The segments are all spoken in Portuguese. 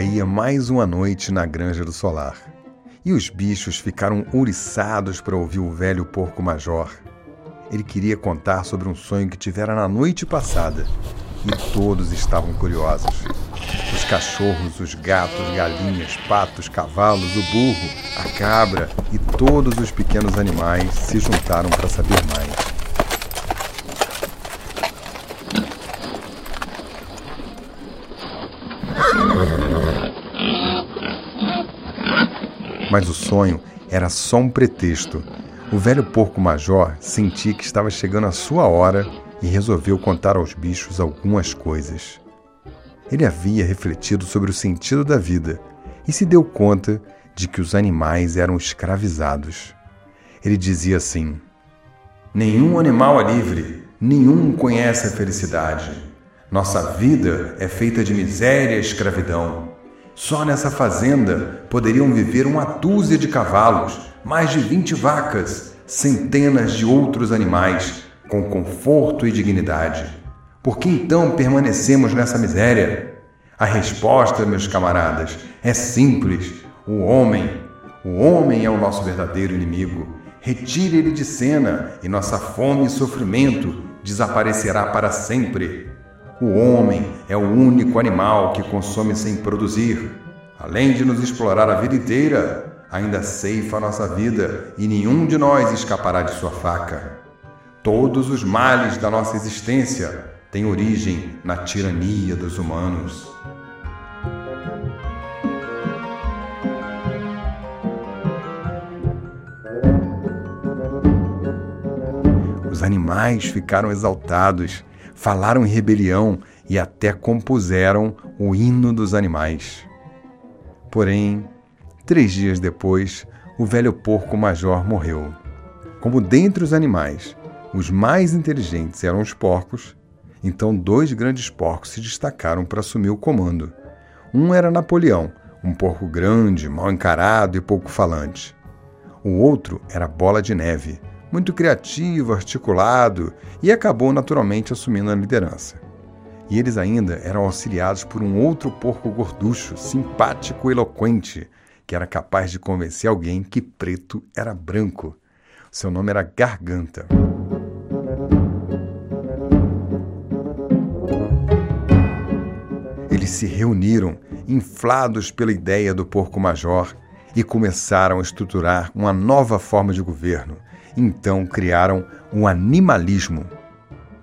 caía mais uma noite na granja do solar. E os bichos ficaram ouriçados para ouvir o velho porco major. Ele queria contar sobre um sonho que tivera na noite passada. E todos estavam curiosos. Os cachorros, os gatos, galinhas, patos, cavalos, o burro, a cabra e todos os pequenos animais se juntaram para saber mais. Mas o sonho era só um pretexto. O velho porco major sentia que estava chegando a sua hora e resolveu contar aos bichos algumas coisas. Ele havia refletido sobre o sentido da vida e se deu conta de que os animais eram escravizados. Ele dizia assim: Nenhum animal é livre, nenhum conhece a felicidade. Nossa vida é feita de miséria e escravidão. Só nessa fazenda poderiam viver uma dúzia de cavalos, mais de 20 vacas, centenas de outros animais, com conforto e dignidade. Por que então permanecemos nessa miséria? A resposta, meus camaradas, é simples: o homem. O homem é o nosso verdadeiro inimigo. Retire ele de cena e nossa fome e sofrimento desaparecerá para sempre. O homem é o único animal que consome sem produzir. Além de nos explorar a vida inteira, ainda ceifa a nossa vida e nenhum de nós escapará de sua faca. Todos os males da nossa existência têm origem na tirania dos humanos. Os animais ficaram exaltados falaram em rebelião e até compuseram o hino dos animais. Porém, três dias depois, o velho porco major morreu. Como dentre os animais, os mais inteligentes eram os porcos, então dois grandes porcos se destacaram para assumir o comando. Um era Napoleão, um porco grande, mal encarado e pouco falante. O outro era Bola de Neve, muito criativo, articulado e acabou naturalmente assumindo a liderança. E eles ainda eram auxiliados por um outro porco gorducho, simpático e eloquente, que era capaz de convencer alguém que preto era branco. Seu nome era Garganta. Eles se reuniram, inflados pela ideia do porco major, e começaram a estruturar uma nova forma de governo então criaram o animalismo.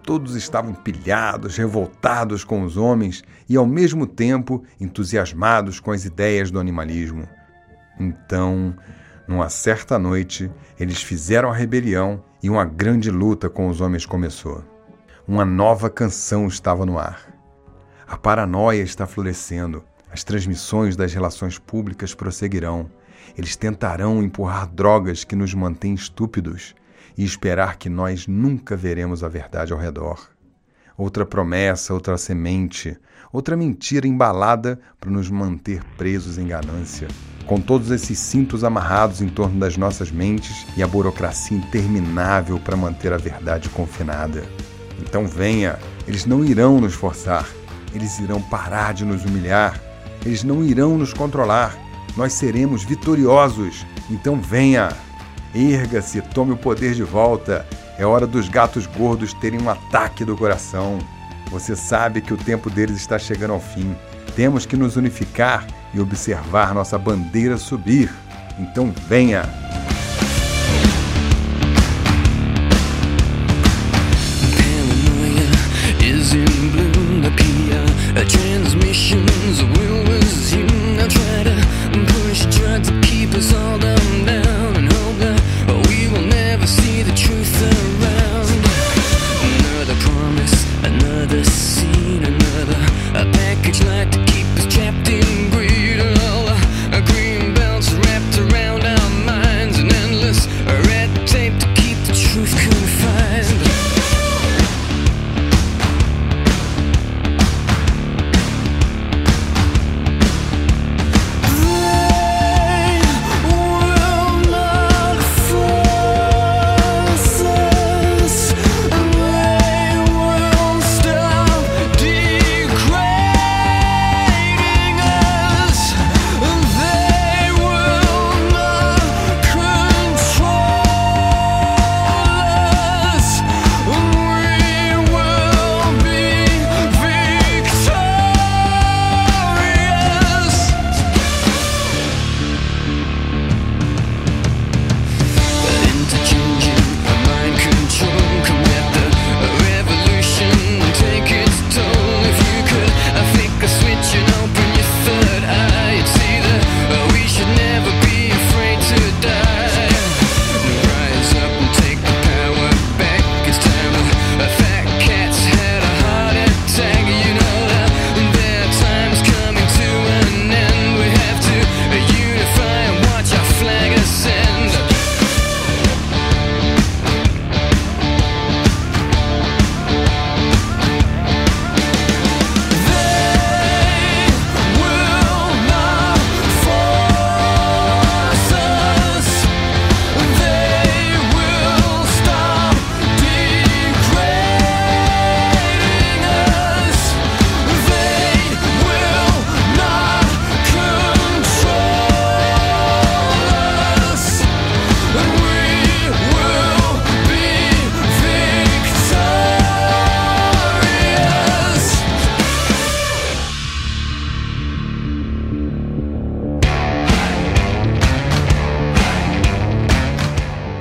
Todos estavam pilhados, revoltados com os homens e, ao mesmo tempo, entusiasmados com as ideias do animalismo. Então, numa certa noite, eles fizeram a rebelião e uma grande luta com os homens começou. Uma nova canção estava no ar. A paranoia está florescendo, as transmissões das relações públicas prosseguirão eles tentarão empurrar drogas que nos mantêm estúpidos e esperar que nós nunca veremos a verdade ao redor. Outra promessa, outra semente, outra mentira embalada para nos manter presos em ganância. Com todos esses cintos amarrados em torno das nossas mentes e a burocracia interminável para manter a verdade confinada. Então venha, eles não irão nos forçar, eles irão parar de nos humilhar, eles não irão nos controlar, nós seremos vitoriosos. Então venha, erga-se, tome o poder de volta. É hora dos gatos gordos terem um ataque do coração. Você sabe que o tempo deles está chegando ao fim. Temos que nos unificar e observar nossa bandeira subir. Então venha!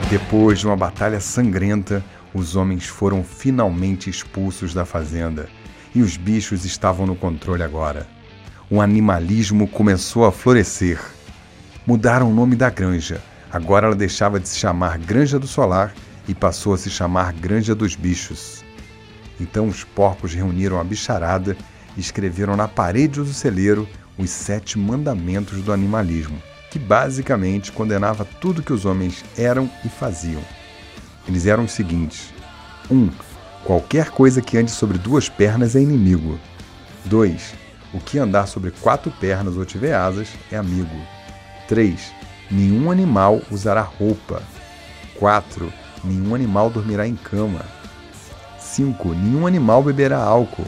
Depois de uma batalha sangrenta, os homens foram finalmente expulsos da fazenda e os bichos estavam no controle agora. O animalismo começou a florescer. Mudaram o nome da granja. Agora ela deixava de se chamar Granja do Solar e passou a se chamar Granja dos Bichos. Então os porcos reuniram a bicharada e escreveram na parede do celeiro os sete mandamentos do animalismo que basicamente condenava tudo que os homens eram e faziam. Eles eram os seguintes: 1. Um, qualquer coisa que ande sobre duas pernas é inimigo. 2. O que andar sobre quatro pernas ou tiver asas é amigo. 3. Nenhum animal usará roupa. 4. Nenhum animal dormirá em cama. 5. Nenhum animal beberá álcool.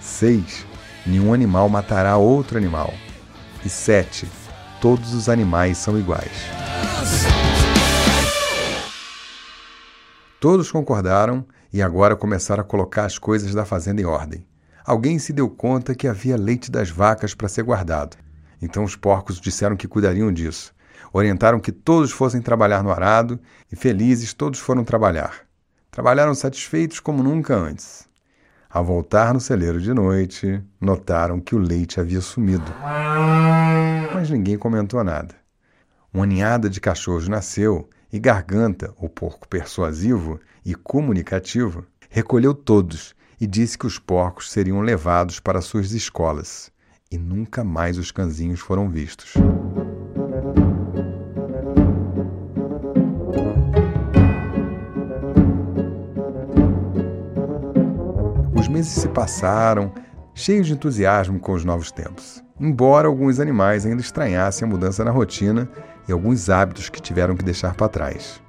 6. Nenhum animal matará outro animal. E 7 todos os animais são iguais. Todos concordaram e agora começaram a colocar as coisas da fazenda em ordem. Alguém se deu conta que havia leite das vacas para ser guardado. Então os porcos disseram que cuidariam disso. Orientaram que todos fossem trabalhar no arado e felizes todos foram trabalhar. Trabalharam satisfeitos como nunca antes. Ao voltar no celeiro de noite, notaram que o leite havia sumido. Ninguém comentou nada. Uma ninhada de cachorros nasceu e Garganta, o porco persuasivo e comunicativo, recolheu todos e disse que os porcos seriam levados para suas escolas. E nunca mais os canzinhos foram vistos. meses se passaram, cheios de entusiasmo com os novos tempos. Embora alguns animais ainda estranhassem a mudança na rotina e alguns hábitos que tiveram que deixar para trás.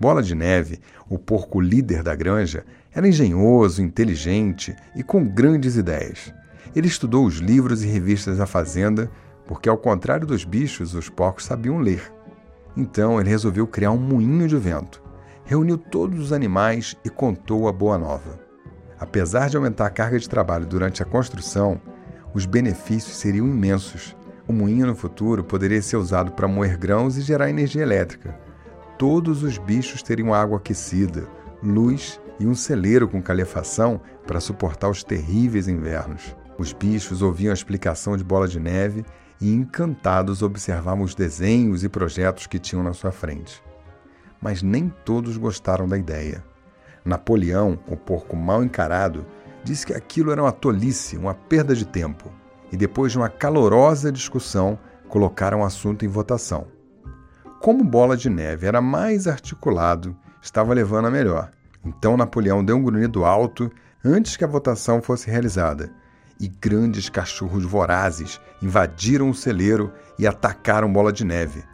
Bola de Neve, o porco líder da granja, era engenhoso, inteligente e com grandes ideias. Ele estudou os livros e revistas da fazenda, porque, ao contrário dos bichos, os porcos sabiam ler. Então ele resolveu criar um moinho de vento. Reuniu todos os animais e contou a boa nova. Apesar de aumentar a carga de trabalho durante a construção, os benefícios seriam imensos. O moinho no futuro poderia ser usado para moer grãos e gerar energia elétrica. Todos os bichos teriam água aquecida, luz e um celeiro com calefação para suportar os terríveis invernos. Os bichos ouviam a explicação de Bola de Neve e, encantados, observavam os desenhos e projetos que tinham na sua frente. Mas nem todos gostaram da ideia. Napoleão, o porco mal encarado, disse que aquilo era uma tolice, uma perda de tempo, e depois de uma calorosa discussão, colocaram o assunto em votação. Como Bola de Neve era mais articulado, estava levando a melhor. Então Napoleão deu um grunhido alto antes que a votação fosse realizada, e grandes cachorros vorazes invadiram o celeiro e atacaram Bola de Neve.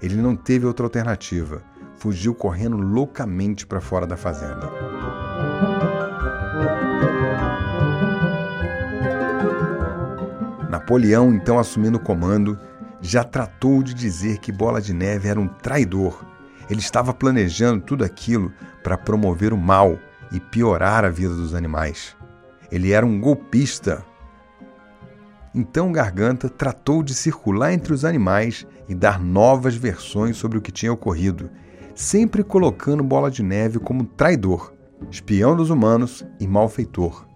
Ele não teve outra alternativa fugiu correndo loucamente para fora da fazenda. Napoleão, então assumindo o comando, já tratou de dizer que Bola de Neve era um traidor. Ele estava planejando tudo aquilo para promover o mal e piorar a vida dos animais. Ele era um golpista. Então Garganta tratou de circular entre os animais e dar novas versões sobre o que tinha ocorrido sempre colocando Bola de Neve como traidor, espião dos humanos e malfeitor.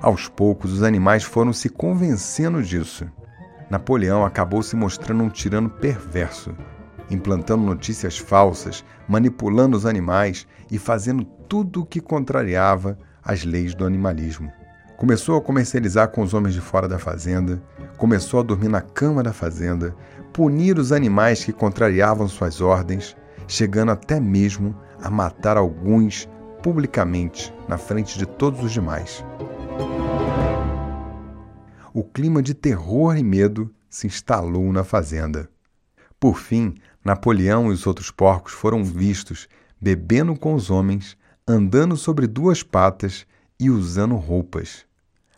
Aos poucos, os animais foram se convencendo disso. Napoleão acabou se mostrando um tirano perverso, implantando notícias falsas, manipulando os animais e fazendo tudo o que contrariava as leis do animalismo. Começou a comercializar com os homens de fora da fazenda, começou a dormir na cama da fazenda, punir os animais que contrariavam suas ordens chegando até mesmo a matar alguns publicamente na frente de todos os demais. O clima de terror e medo se instalou na fazenda. Por fim, Napoleão e os outros porcos foram vistos bebendo com os homens, andando sobre duas patas e usando roupas.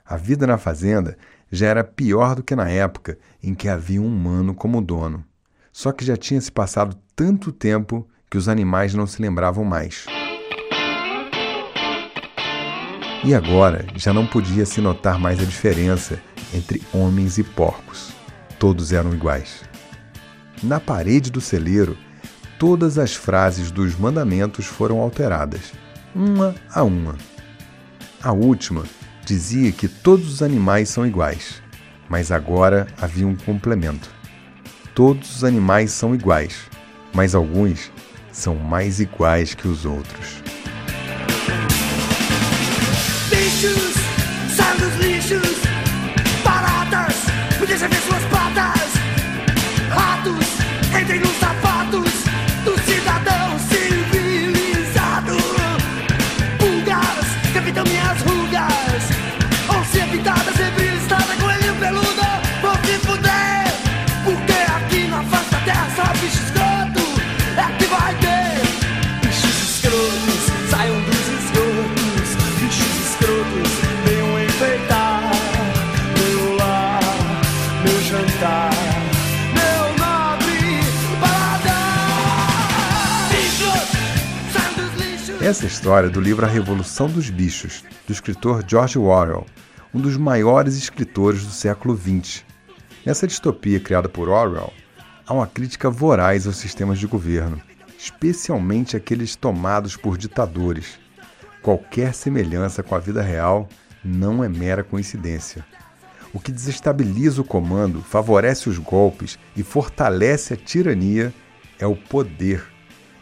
A vida na fazenda já era pior do que na época em que havia um humano como dono. Só que já tinha se passado tanto tempo que os animais não se lembravam mais. E agora já não podia se notar mais a diferença entre homens e porcos. Todos eram iguais. Na parede do celeiro, todas as frases dos mandamentos foram alteradas, uma a uma. A última dizia que todos os animais são iguais, mas agora havia um complemento. Todos os animais são iguais, mas alguns são mais iguais que os outros. Já ver suas patas, ratos, Essa história do livro A Revolução dos Bichos, do escritor George Orwell, um dos maiores escritores do século XX. Nessa distopia criada por Orwell, há uma crítica voraz aos sistemas de governo, especialmente aqueles tomados por ditadores. Qualquer semelhança com a vida real não é mera coincidência. O que desestabiliza o comando, favorece os golpes e fortalece a tirania é o poder.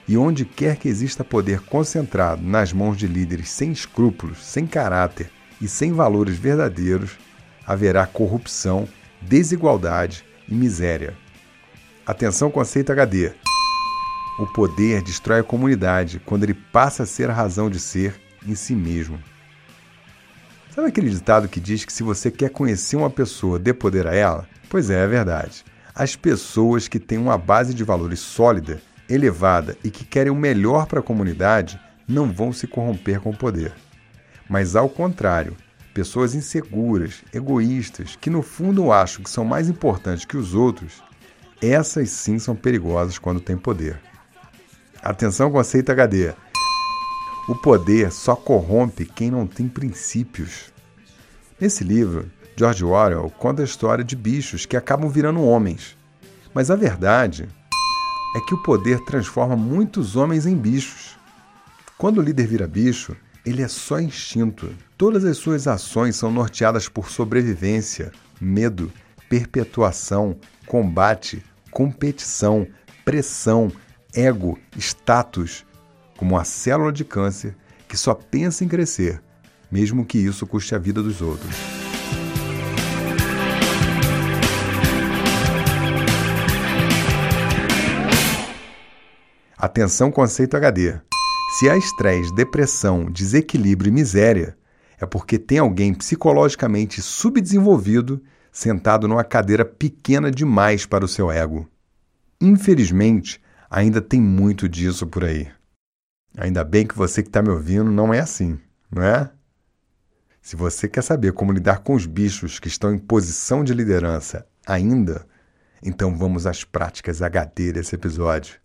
E onde quer que exista poder concentrado nas mãos de líderes sem escrúpulos, sem caráter e sem valores verdadeiros, haverá corrupção, desigualdade e miséria. Atenção, conceito HD. O poder destrói a comunidade quando ele passa a ser a razão de ser em si mesmo. Sabe aquele ditado que diz que se você quer conhecer uma pessoa, dê poder a ela? Pois é, é verdade. As pessoas que têm uma base de valores sólida, elevada e que querem o melhor para a comunidade não vão se corromper com o poder. Mas ao contrário, pessoas inseguras, egoístas, que no fundo acham que são mais importantes que os outros, essas sim são perigosas quando têm poder. Atenção, conceito HD. O poder só corrompe quem não tem princípios. Nesse livro, George Orwell conta a história de bichos que acabam virando homens. Mas a verdade é que o poder transforma muitos homens em bichos. Quando o líder vira bicho, ele é só instinto. Todas as suas ações são norteadas por sobrevivência, medo, perpetuação, combate, competição, pressão, ego, status, como uma célula de câncer que só pensa em crescer, mesmo que isso custe a vida dos outros. Atenção, conceito HD. Se há estresse, depressão, desequilíbrio e miséria, é porque tem alguém psicologicamente subdesenvolvido sentado numa cadeira pequena demais para o seu ego. Infelizmente, ainda tem muito disso por aí. Ainda bem que você que está me ouvindo não é assim, não é? Se você quer saber como lidar com os bichos que estão em posição de liderança ainda, então vamos às práticas HD desse episódio.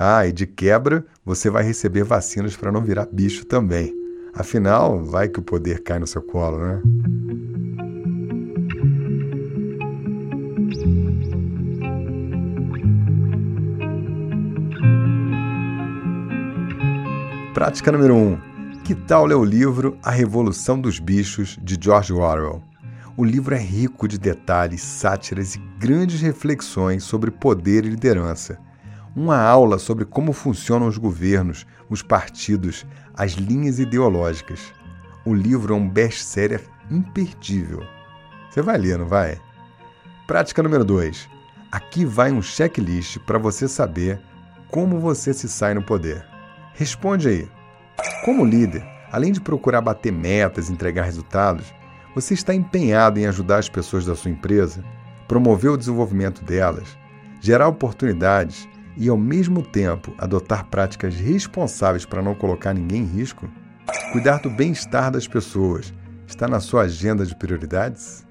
Ah, e de quebra, você vai receber vacinas para não virar bicho também. Afinal, vai que o poder cai no seu colo, né? Prática número 1. Um. Que tal ler o livro A Revolução dos Bichos, de George Orwell? O livro é rico de detalhes, sátiras e grandes reflexões sobre poder e liderança. Uma aula sobre como funcionam os governos, os partidos, as linhas ideológicas. O livro é um best-seller imperdível. Você vai ler, não vai? Prática número 2. Aqui vai um checklist para você saber como você se sai no poder. Responde aí. Como líder, além de procurar bater metas e entregar resultados, você está empenhado em ajudar as pessoas da sua empresa, promover o desenvolvimento delas, gerar oportunidades e, ao mesmo tempo, adotar práticas responsáveis para não colocar ninguém em risco? Cuidar do bem-estar das pessoas está na sua agenda de prioridades?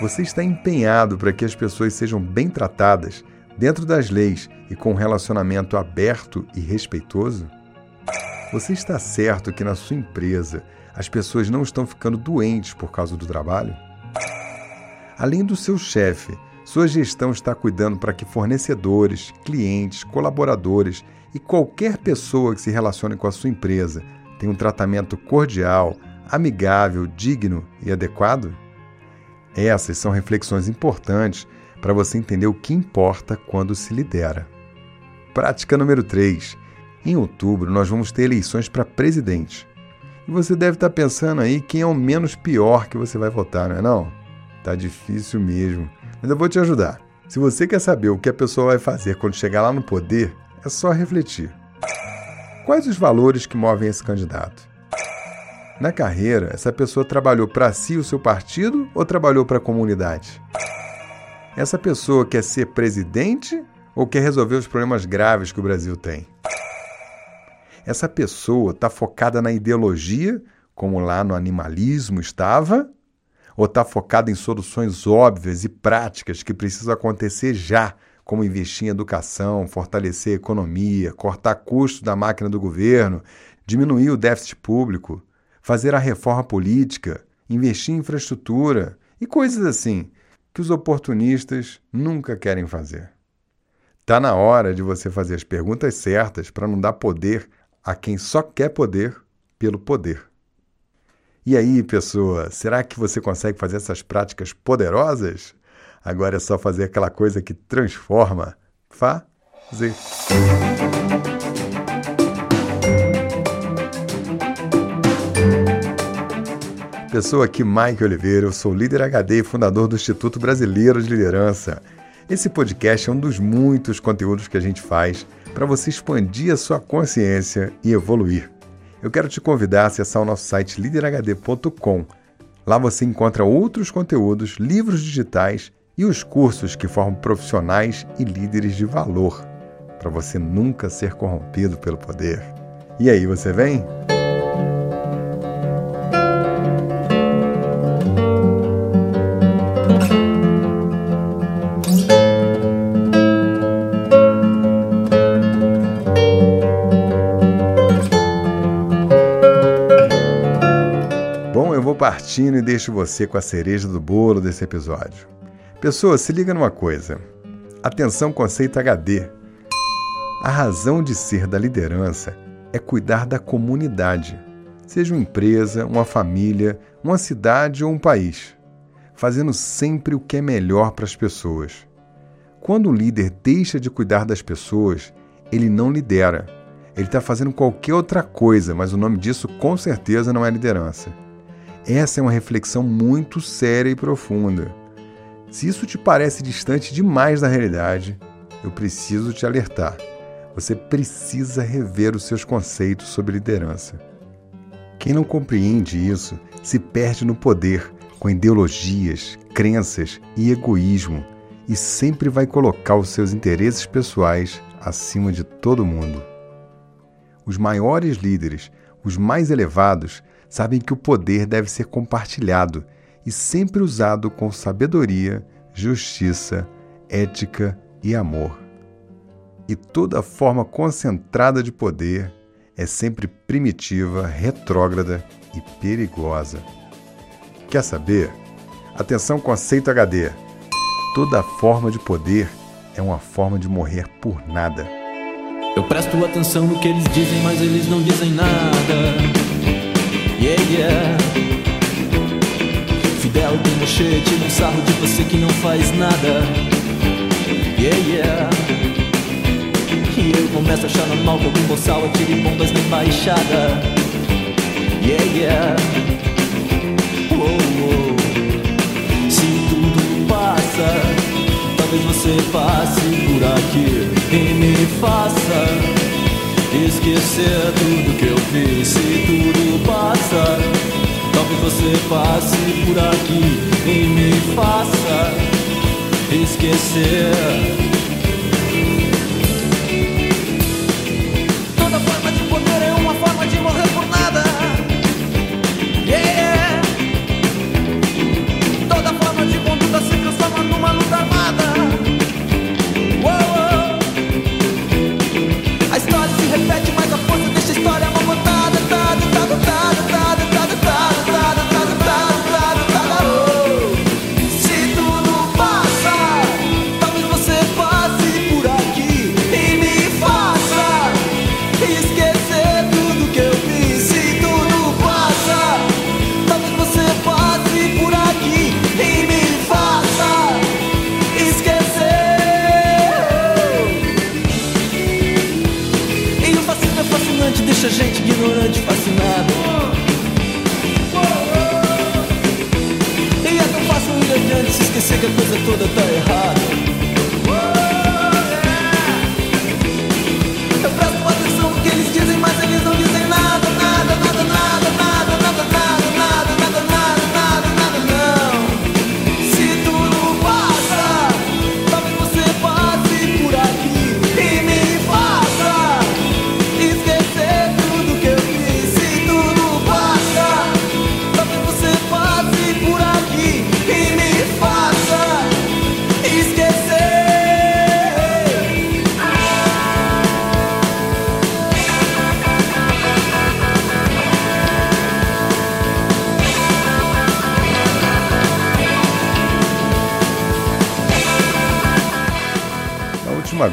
Você está empenhado para que as pessoas sejam bem tratadas, dentro das leis e com um relacionamento aberto e respeitoso? Você está certo que na sua empresa as pessoas não estão ficando doentes por causa do trabalho? Além do seu chefe, Sua gestão está cuidando para que fornecedores, clientes, colaboradores e qualquer pessoa que se relacione com a sua empresa tenha um tratamento cordial, amigável, digno e adequado? Essas são reflexões importantes para você entender o que importa quando se lidera. Prática número 3. Em outubro, nós vamos ter eleições para presidente. E você deve estar pensando aí quem é o menos pior que você vai votar, não é não? Tá difícil mesmo. Mas eu vou te ajudar. Se você quer saber o que a pessoa vai fazer quando chegar lá no poder, é só refletir. Quais os valores que movem esse candidato? Na carreira, essa pessoa trabalhou para si o seu partido ou trabalhou para a comunidade? Essa pessoa quer ser presidente ou quer resolver os problemas graves que o Brasil tem? Essa pessoa está focada na ideologia, como lá no animalismo estava, ou está focada em soluções óbvias e práticas que precisam acontecer já, como investir em educação, fortalecer a economia, cortar custos da máquina do governo, diminuir o déficit público, fazer a reforma política, investir em infraestrutura e coisas assim que os oportunistas nunca querem fazer. Está na hora de você fazer as perguntas certas para não dar poder a quem só quer poder pelo poder. E aí, pessoa, será que você consegue fazer essas práticas poderosas? Agora é só fazer aquela coisa que transforma. Fazer. Pessoa aqui, Mike Oliveira, eu sou líder HD e fundador do Instituto Brasileiro de Liderança. Esse podcast é um dos muitos conteúdos que a gente faz para você expandir a sua consciência e evoluir eu quero te convidar a acessar o nosso site liderhd.com. Lá você encontra outros conteúdos, livros digitais e os cursos que formam profissionais e líderes de valor, para você nunca ser corrompido pelo poder. E aí, você vem? Partindo e deixo você com a cereja do bolo desse episódio. Pessoa, se liga numa coisa. Atenção, conceito HD. A razão de ser da liderança é cuidar da comunidade, seja uma empresa, uma família, uma cidade ou um país, fazendo sempre o que é melhor para as pessoas. Quando o líder deixa de cuidar das pessoas, ele não lidera. Ele está fazendo qualquer outra coisa, mas o nome disso com certeza não é liderança. Essa é uma reflexão muito séria e profunda. Se isso te parece distante demais da realidade, eu preciso te alertar. Você precisa rever os seus conceitos sobre liderança. Quem não compreende isso se perde no poder com ideologias, crenças e egoísmo e sempre vai colocar os seus interesses pessoais acima de todo mundo. Os maiores líderes, os mais elevados, sabem que o poder deve ser compartilhado e sempre usado com sabedoria, justiça, ética e amor. E toda forma concentrada de poder é sempre primitiva, retrógrada e perigosa. Quer saber? Atenção, conceito HD. Toda forma de poder é uma forma de morrer por nada. Eu presto atenção no que eles dizem, mas eles não dizem nada yeah, yeah. Fidel tem mochete no sarro de você que não faz nada, yeah, yeah. E eu começo a achar normal que algum boçal atire bombas na embaixada, yeah, yeah. Oh, oh. Se tudo passa, talvez você passe por aqui e me faça esquecer tudo que eu fiz se tudo passa. Talvez você passe por aqui e me faça esquecer.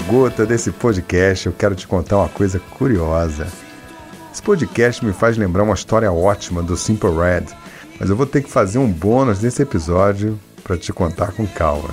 gota desse podcast, eu quero te contar uma coisa curiosa. Esse podcast me faz lembrar uma história ótima do Simple Red, mas eu vou ter que fazer um bônus nesse episódio para te contar com calma.